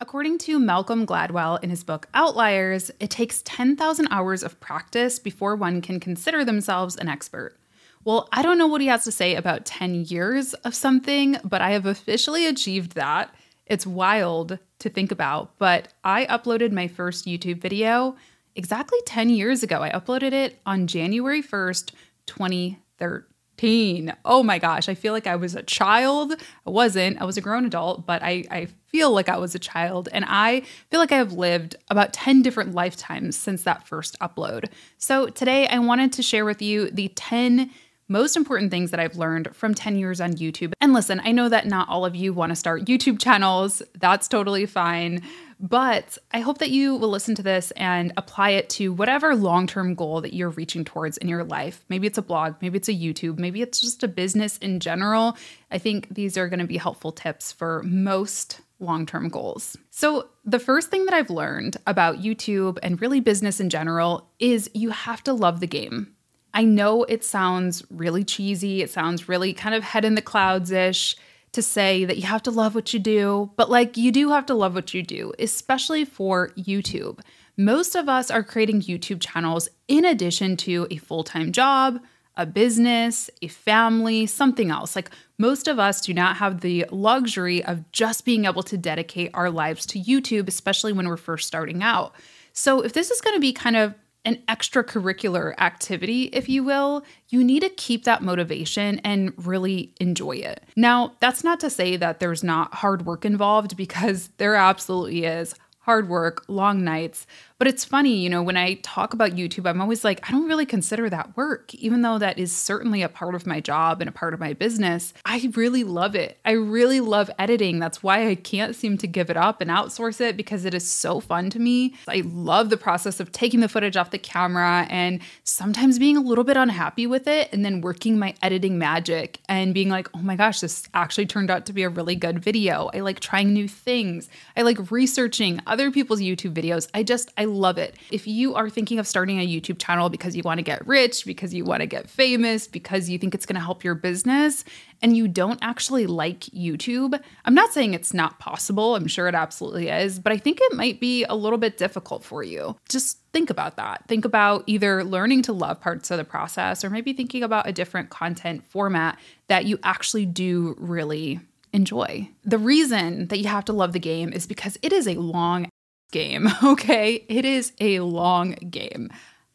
According to Malcolm Gladwell in his book Outliers, it takes 10,000 hours of practice before one can consider themselves an expert. Well, I don't know what he has to say about 10 years of something, but I have officially achieved that. It's wild to think about, but I uploaded my first YouTube video exactly 10 years ago. I uploaded it on January 1st, 2013. Oh my gosh, I feel like I was a child. I wasn't, I was a grown adult, but I, I feel like I was a child. And I feel like I have lived about 10 different lifetimes since that first upload. So today I wanted to share with you the 10 most important things that I've learned from 10 years on YouTube. And listen, I know that not all of you want to start YouTube channels. That's totally fine. But I hope that you will listen to this and apply it to whatever long term goal that you're reaching towards in your life. Maybe it's a blog, maybe it's a YouTube, maybe it's just a business in general. I think these are going to be helpful tips for most long term goals. So, the first thing that I've learned about YouTube and really business in general is you have to love the game. I know it sounds really cheesy, it sounds really kind of head in the clouds ish to say that you have to love what you do, but like you do have to love what you do, especially for YouTube. Most of us are creating YouTube channels in addition to a full time job, a business, a family, something else. Like most of us do not have the luxury of just being able to dedicate our lives to YouTube, especially when we're first starting out. So if this is going to be kind of an extracurricular activity, if you will, you need to keep that motivation and really enjoy it. Now, that's not to say that there's not hard work involved because there absolutely is hard work, long nights. But it's funny, you know, when I talk about YouTube, I'm always like, I don't really consider that work, even though that is certainly a part of my job and a part of my business. I really love it. I really love editing. That's why I can't seem to give it up and outsource it because it is so fun to me. I love the process of taking the footage off the camera and sometimes being a little bit unhappy with it and then working my editing magic and being like, oh my gosh, this actually turned out to be a really good video. I like trying new things. I like researching other people's YouTube videos. I just, I love it. If you are thinking of starting a YouTube channel because you want to get rich, because you want to get famous, because you think it's going to help your business, and you don't actually like YouTube, I'm not saying it's not possible. I'm sure it absolutely is, but I think it might be a little bit difficult for you. Just think about that. Think about either learning to love parts of the process or maybe thinking about a different content format that you actually do really enjoy. The reason that you have to love the game is because it is a long game, okay? It is a long game.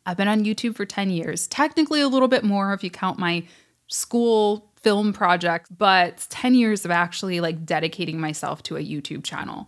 I've been on YouTube for 10 years, technically a little bit more if you count my school film project, but 10 years of actually like dedicating myself to a YouTube channel.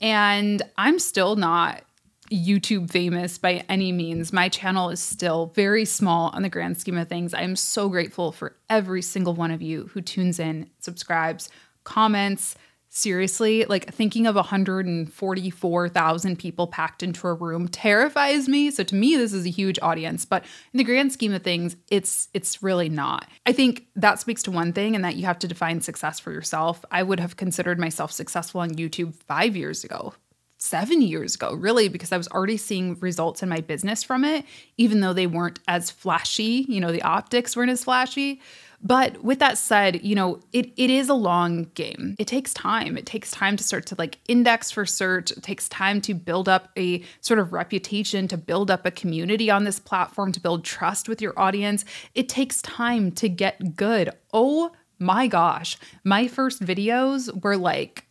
And I'm still not YouTube famous by any means. My channel is still very small on the grand scheme of things. I am so grateful for every single one of you who tunes in, subscribes, comments, seriously, like thinking of 144,000 people packed into a room terrifies me. So to me this is a huge audience, but in the grand scheme of things, it's it's really not. I think that speaks to one thing and that you have to define success for yourself. I would have considered myself successful on YouTube 5 years ago. Seven years ago, really, because I was already seeing results in my business from it, even though they weren't as flashy. You know, the optics weren't as flashy. But with that said, you know, it, it is a long game. It takes time. It takes time to start to like index for search. It takes time to build up a sort of reputation, to build up a community on this platform, to build trust with your audience. It takes time to get good. Oh my gosh. My first videos were like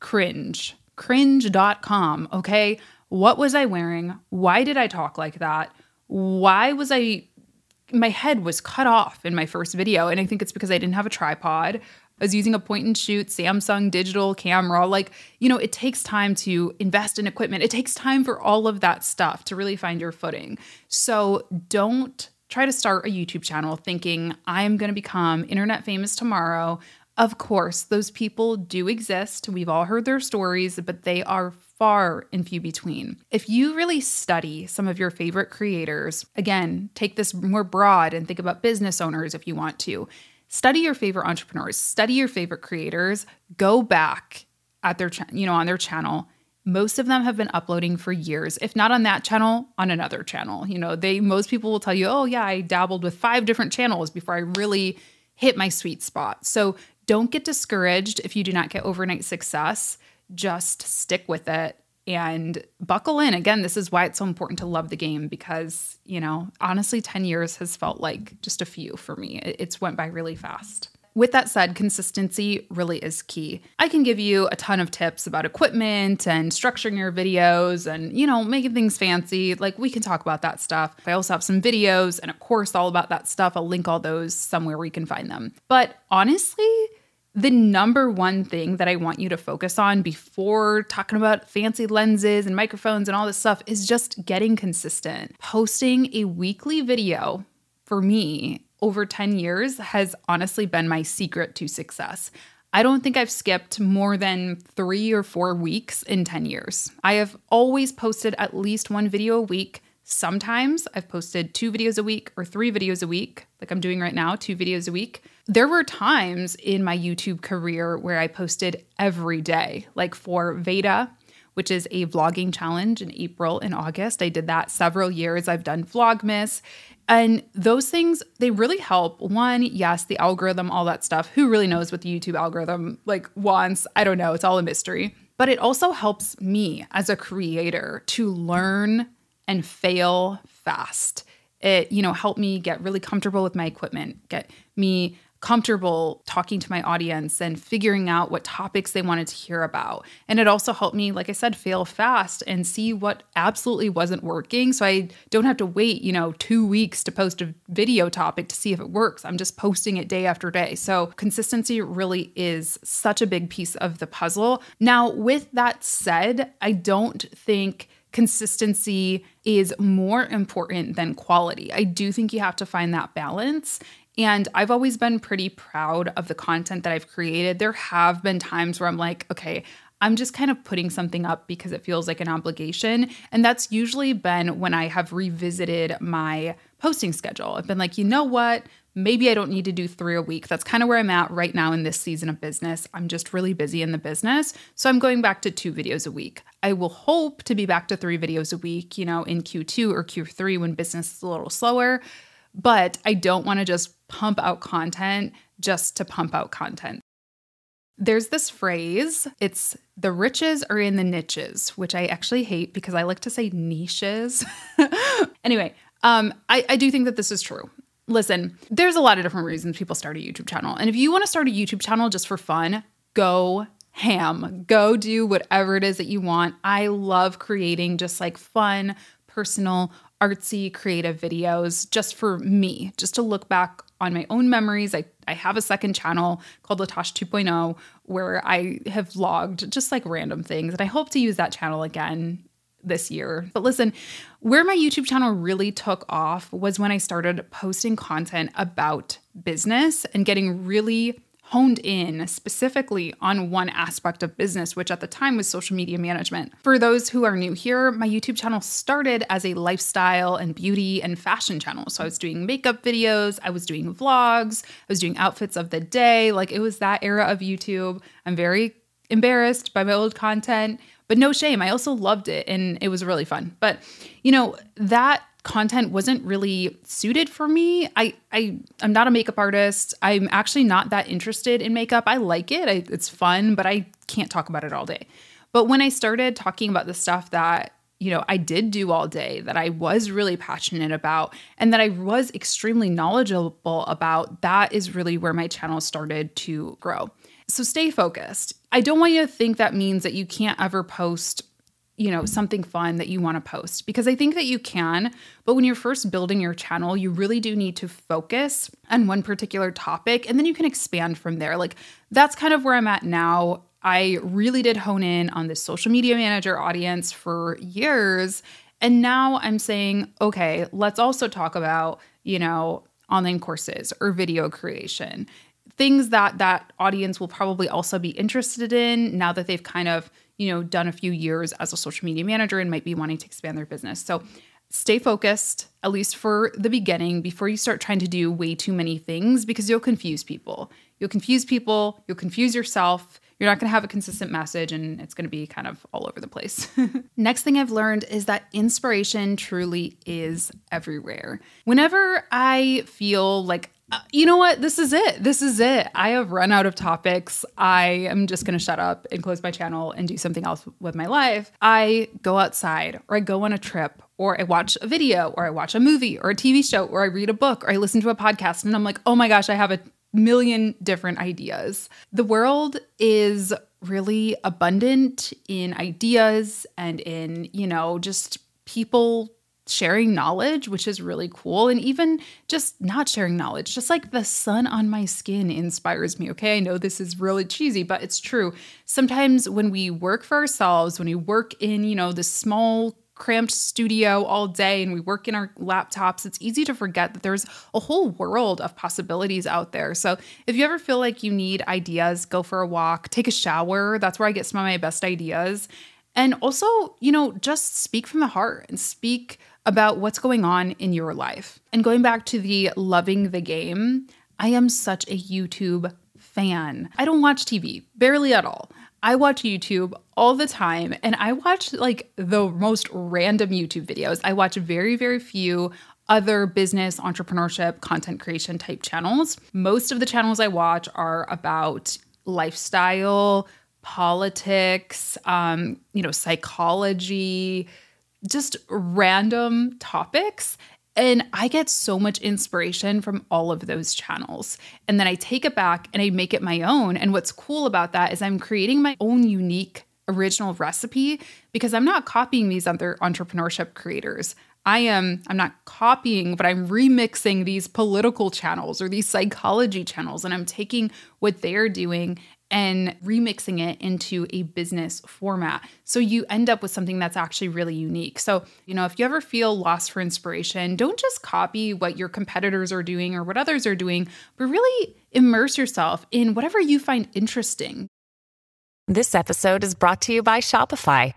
cringe, cringe.com. Okay. What was I wearing? Why did I talk like that? Why was I my head was cut off in my first video. And I think it's because I didn't have a tripod. I was using a point and shoot Samsung digital camera. Like, you know, it takes time to invest in equipment. It takes time for all of that stuff to really find your footing. So don't try to start a YouTube channel thinking I'm going to become internet famous tomorrow. Of course, those people do exist. We've all heard their stories, but they are far and few between. If you really study some of your favorite creators, again, take this more broad and think about business owners if you want to. Study your favorite entrepreneurs, study your favorite creators, go back at their you know on their channel most of them have been uploading for years if not on that channel on another channel you know they most people will tell you oh yeah i dabbled with five different channels before i really hit my sweet spot so don't get discouraged if you do not get overnight success just stick with it and buckle in again this is why it's so important to love the game because you know honestly 10 years has felt like just a few for me it's went by really fast with that said, consistency really is key. I can give you a ton of tips about equipment and structuring your videos and, you know, making things fancy. Like we can talk about that stuff. I also have some videos and a course all about that stuff. I'll link all those somewhere where you can find them. But honestly, the number one thing that I want you to focus on before talking about fancy lenses and microphones and all this stuff is just getting consistent. Posting a weekly video for me over 10 years has honestly been my secret to success. I don't think I've skipped more than three or four weeks in 10 years. I have always posted at least one video a week. Sometimes I've posted two videos a week or three videos a week, like I'm doing right now, two videos a week. There were times in my YouTube career where I posted every day, like for Veda, which is a vlogging challenge in April and August. I did that several years. I've done Vlogmas. And those things, they really help. One, yes, the algorithm, all that stuff. Who really knows what the YouTube algorithm like wants? I don't know. It's all a mystery. But it also helps me as a creator to learn and fail fast. It, you know, helped me get really comfortable with my equipment, get me comfortable talking to my audience and figuring out what topics they wanted to hear about. And it also helped me, like I said, fail fast and see what absolutely wasn't working. So I don't have to wait, you know, two weeks to post a video topic to see if it works. I'm just posting it day after day. So consistency really is such a big piece of the puzzle. Now, with that said, I don't think consistency is more important than quality. I do think you have to find that balance. And I've always been pretty proud of the content that I've created. There have been times where I'm like, okay, I'm just kind of putting something up because it feels like an obligation. And that's usually been when I have revisited my posting schedule. I've been like, you know what? Maybe I don't need to do three a week. That's kind of where I'm at right now in this season of business. I'm just really busy in the business. So I'm going back to two videos a week. I will hope to be back to three videos a week, you know, in Q2 or Q3 when business is a little slower. But I don't want to just pump out content just to pump out content. There's this phrase, it's the riches are in the niches, which I actually hate because I like to say niches. anyway, um, I, I do think that this is true. Listen, there's a lot of different reasons people start a YouTube channel. And if you want to start a YouTube channel just for fun, go ham. Go do whatever it is that you want. I love creating just like fun, personal, artsy, creative videos just for me, just to look back on my own memories. I, I have a second channel called Latosh 2.0 where I have vlogged just like random things. And I hope to use that channel again this year. But listen, where my YouTube channel really took off was when I started posting content about business and getting really honed in specifically on one aspect of business, which at the time was social media management. For those who are new here, my YouTube channel started as a lifestyle and beauty and fashion channel. So I was doing makeup videos, I was doing vlogs, I was doing outfits of the day. Like it was that era of YouTube. I'm very embarrassed by my old content, but no shame. I also loved it and it was really fun. But, you know, that content wasn't really suited for me. I I I'm not a makeup artist. I'm actually not that interested in makeup. I like it. I, it's fun, but I can't talk about it all day. But when I started talking about the stuff that you know, I did do all day that I was really passionate about and that I was extremely knowledgeable about, that is really where my channel started to grow. So stay focused. I don't want you to think that means that you can't ever post you know, something fun that you want to post because I think that you can, but when you're first building your channel, you really do need to focus on one particular topic and then you can expand from there. Like that's kind of where I'm at now. I really did hone in on this social media manager audience for years. And now I'm saying, okay, let's also talk about, you know, online courses or video creation. Things that that audience will probably also be interested in now that they've kind of you know, done a few years as a social media manager and might be wanting to expand their business. So stay focused, at least for the beginning, before you start trying to do way too many things because you'll confuse people. You'll confuse people, you'll confuse yourself. You're not going to have a consistent message and it's going to be kind of all over the place. Next thing I've learned is that inspiration truly is everywhere. Whenever I feel like you know what? This is it. This is it. I have run out of topics. I am just going to shut up and close my channel and do something else with my life. I go outside or I go on a trip or I watch a video or I watch a movie or a TV show or I read a book or I listen to a podcast and I'm like, oh my gosh, I have a million different ideas. The world is really abundant in ideas and in, you know, just people sharing knowledge, which is really cool. And even just not sharing knowledge, just like the sun on my skin inspires me. Okay. I know this is really cheesy, but it's true. Sometimes when we work for ourselves, when we work in, you know, this small, cramped studio all day and we work in our laptops, it's easy to forget that there's a whole world of possibilities out there. So if you ever feel like you need ideas, go for a walk, take a shower. That's where I get some of my best ideas. And also, you know, just speak from the heart and speak about what's going on in your life. And going back to the loving the game, I am such a YouTube fan. I don't watch TV, barely at all. I watch YouTube all the time and I watch like the most random YouTube videos. I watch very, very few other business, entrepreneurship, content creation type channels. Most of the channels I watch are about lifestyle, politics, um, you know, psychology, just random topics. And I get so much inspiration from all of those channels. And then I take it back and I make it my own. And what's cool about that is I'm creating my own unique original recipe because I'm not copying these other entrepreneurship creators. I am I'm not copying, but I'm remixing these political channels or these psychology channels and I'm taking what they're doing and remixing it into a business format. So you end up with something that's actually really unique. So, you know, if you ever feel lost for inspiration, don't just copy what your competitors are doing or what others are doing, but really immerse yourself in whatever you find interesting. This episode is brought to you by Shopify.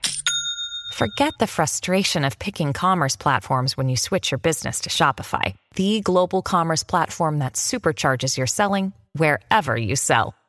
Forget the frustration of picking commerce platforms when you switch your business to Shopify, the global commerce platform that supercharges your selling wherever you sell.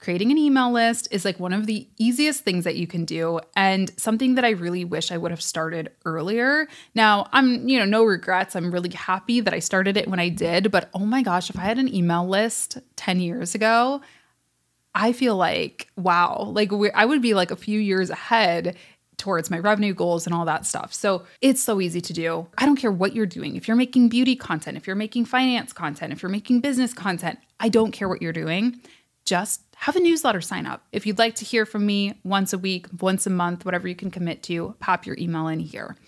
creating an email list is like one of the easiest things that you can do and something that I really wish I would have started earlier. Now, I'm, you know, no regrets. I'm really happy that I started it when I did, but oh my gosh, if I had an email list 10 years ago, I feel like wow, like I would be like a few years ahead towards my revenue goals and all that stuff. So it's so easy to do. I don't care what you're doing. If you're making beauty content, if you're making finance content, if you're making business content, I don't care what you're doing. Just have a newsletter sign up. If you'd like to hear from me once a week, once a month, whatever you can commit to, pop your email in here.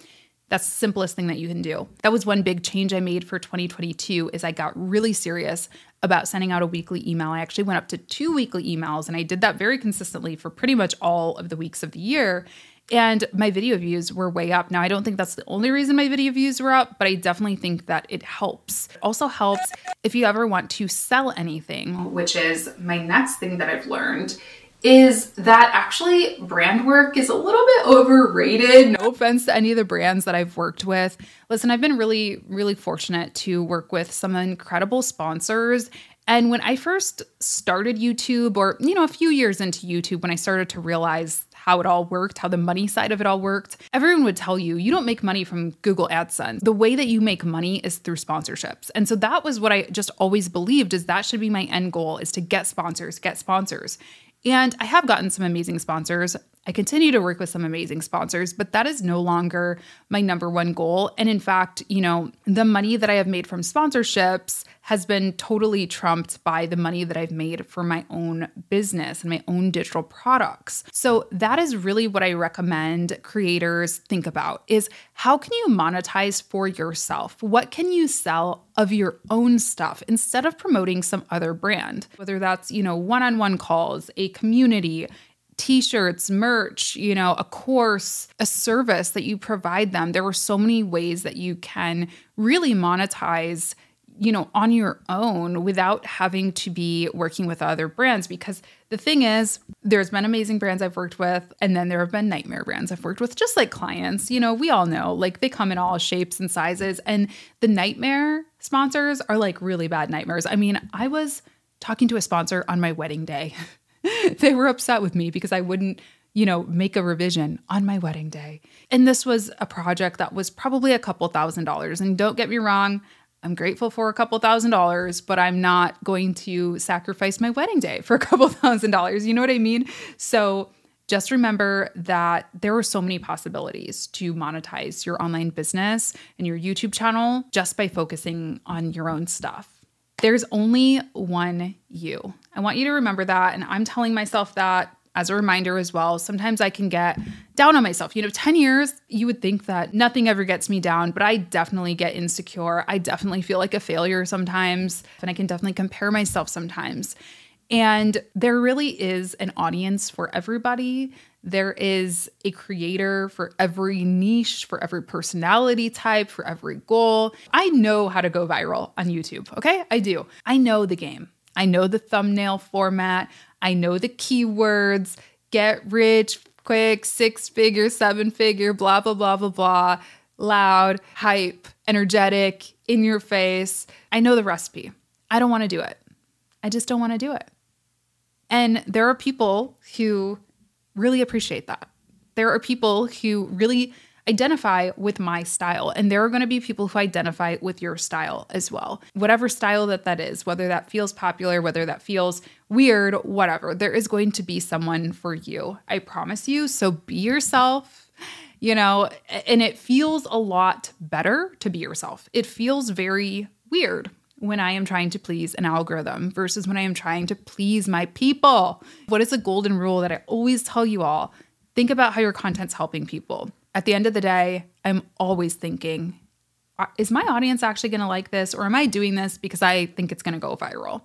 That's the simplest thing that you can do. That was one big change I made for 2022 is I got really serious about sending out a weekly email. I actually went up to two weekly emails and I did that very consistently for pretty much all of the weeks of the year and my video views were way up. Now, I don't think that's the only reason my video views were up, but I definitely think that it helps. It also helps if you ever want to sell anything, which is my next thing that I've learned is that actually brand work is a little bit overrated. No offense to any of the brands that I've worked with. Listen, I've been really, really fortunate to work with some incredible sponsors. And when I first started YouTube, or, you know, a few years into YouTube, when I started to realize how it all worked, how the money side of it all worked, everyone would tell you you don't make money from Google AdSense. The way that you make money is through sponsorships. And so that was what I just always believed is that should be my end goal is to get sponsors, get sponsors. And I have gotten some amazing sponsors. I continue to work with some amazing sponsors, but that is no longer my number one goal. And in fact, you know, the money that I have made from sponsorships has been totally trumped by the money that I've made for my own business and my own digital products. So that is really what I recommend creators think about is how can you monetize for yourself? What can you sell of your own stuff instead of promoting some other brand? Whether that's, you know, one-on-one calls, a community, t-shirts, merch, you know, a course, a service that you provide them. There are so many ways that you can really monetize you know, on your own without having to be working with other brands. Because the thing is, there's been amazing brands I've worked with, and then there have been nightmare brands I've worked with, just like clients. You know, we all know, like they come in all shapes and sizes, and the nightmare sponsors are like really bad nightmares. I mean, I was talking to a sponsor on my wedding day. they were upset with me because I wouldn't you know, make a revision on my wedding day. And this was a project that was probably a couple thousand dollars. And don't get me wrong, I'm grateful for a couple thousand dollars, but I'm not going to sacrifice my wedding day for a couple thousand dollars. You know what I mean? So just remember that there are so many possibilities to monetize your online business and your YouTube channel just by focusing on your own stuff. There's only one you. I want you to remember that. And I'm telling myself that as a reminder as well. Sometimes I can get down on myself. You know, 10 years, you would think that nothing ever gets me down, but I definitely get insecure. I definitely feel like a failure sometimes, and I can definitely compare myself sometimes. And there really is an audience for everybody. There is a creator for every niche, for every personality type, for every goal. I know how to go viral on YouTube, okay? I do. I know the game. I know the thumbnail format. I know the keywords get rich quick, six figure, seven figure, blah, blah, blah, blah, blah, loud, hype, energetic, in your face. I know the recipe. I don't want to do it. I just don't want to do it. And there are people who really appreciate that. There are people who really identify with my style. And there are going to be people who identify with your style as well. Whatever style that that is, whether that feels popular, whether that feels weird, whatever, there is going to be someone for you. I promise you. So be yourself. You know, and it feels a lot better to be yourself. It feels very weird when I am trying to please an algorithm versus when I am trying to please my people. What is a golden rule that I always tell you all? Think about how your content's helping people at the end of the day, I'm always thinking, uh, is my audience actually going to like this? Or am I doing this because I think it's going to go viral?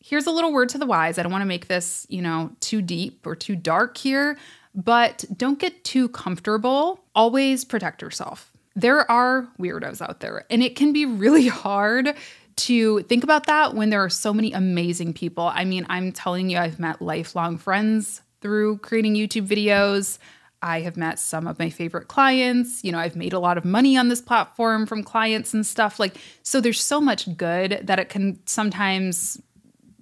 Here's a little word to the wise. I don't want to make this, you know, too deep or too dark here, but don't get too comfortable. Always protect yourself. There are weirdos out there, and it can be really hard to think about that when there are so many amazing people. I mean, I'm telling you, I've met lifelong friends through creating YouTube videos. I have met some of my favorite clients. You know, I've made a lot of money on this platform from clients and stuff. Like, so there's so much good that it can sometimes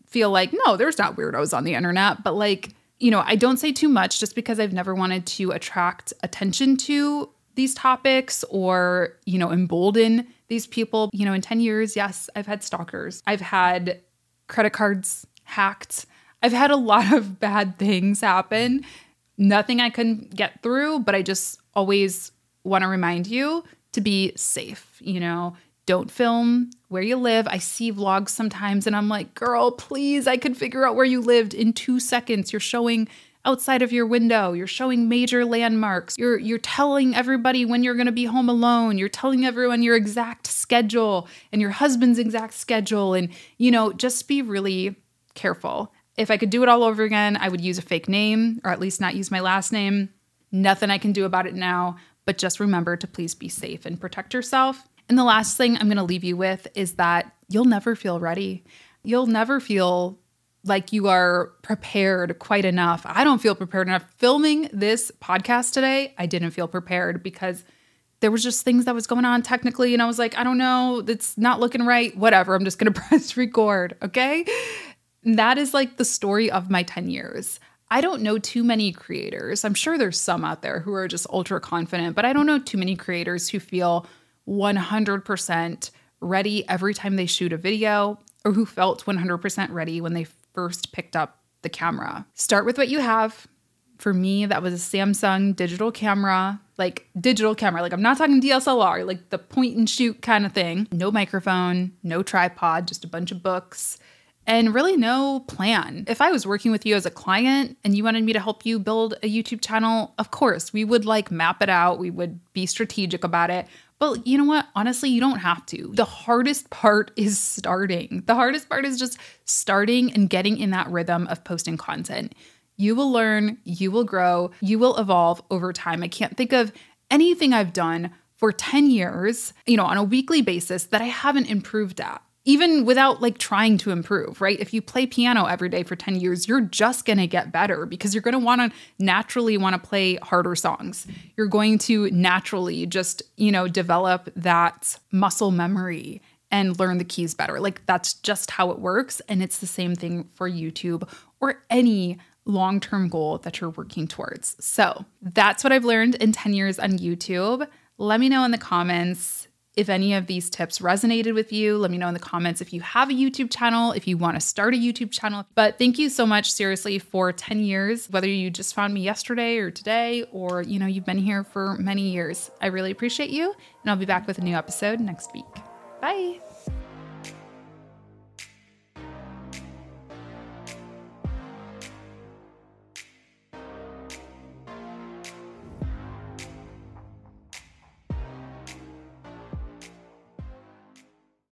feel like, no, there's not weirdos on the internet. But like, you know, I don't say too much just because I've never wanted to attract attention to these topics or, you know, embolden these people. You know, in 10 years, yes, I've had stalkers, I've had credit cards hacked. I've had a lot of bad things happen nothing I couldn't get through, but I just always want to remind you to be safe. You know, don't film where you live. I see vlogs sometimes and I'm like, girl, please, I could figure out where you lived in two seconds. You're showing outside of your window. You're showing major landmarks. You're you're telling everybody when you're going to be home alone. You're telling everyone your exact schedule and your husband's exact schedule and you know, just be really careful. If I could do it all over again, I would use a fake name or at least not use my last name. Nothing I can do about it now, but just remember to please be safe and protect yourself. And the last thing I'm going to leave you with is that you'll never feel ready. You'll never feel like you are prepared quite enough. I don't feel prepared enough. Filming this podcast today, I didn't feel prepared because there was just things that was going on technically and I was like, I don't know, it's not looking right. Whatever, I'm just going to press record, okay? that is like the story of my 10 years. I don't know too many creators. I'm sure there's some out there who are just ultra confident, but I don't know too many creators who feel 100% ready every time they shoot a video or who felt 100% ready when they first picked up the camera. Start with what you have, For me, that was a Samsung digital camera, like digital camera. Like I'm not talking DSLR, like the point and shoot kind of thing. No microphone, no tripod, just a bunch of books and really no plan. If I was working with you as a client and you wanted me to help you build a YouTube channel, of course, we would like map it out, we would be strategic about it. But you know what? Honestly, you don't have to. The hardest part is starting. The hardest part is just starting and getting in that rhythm of posting content. You will learn, you will grow, you will evolve over time. I can't think of anything I've done for 10 years, you know, on a weekly basis that I haven't improved at even without like trying to improve, right? If you play piano every day for 10 years, you're just going to get better because you're going to want to naturally want to play harder songs. You're going to naturally just, you know, develop that muscle memory and learn the keys better. Like that's just how it works and it's the same thing for YouTube or any long-term goal that you're working towards. So, that's what I've learned in 10 years on YouTube. Let me know in the comments if any of these tips resonated with you, let me know in the comments if you have a YouTube channel, if you want to start a YouTube channel. But thank you so much seriously for 10 years, whether you just found me yesterday or today or you know you've been here for many years. I really appreciate you, and I'll be back with a new episode next week. Bye.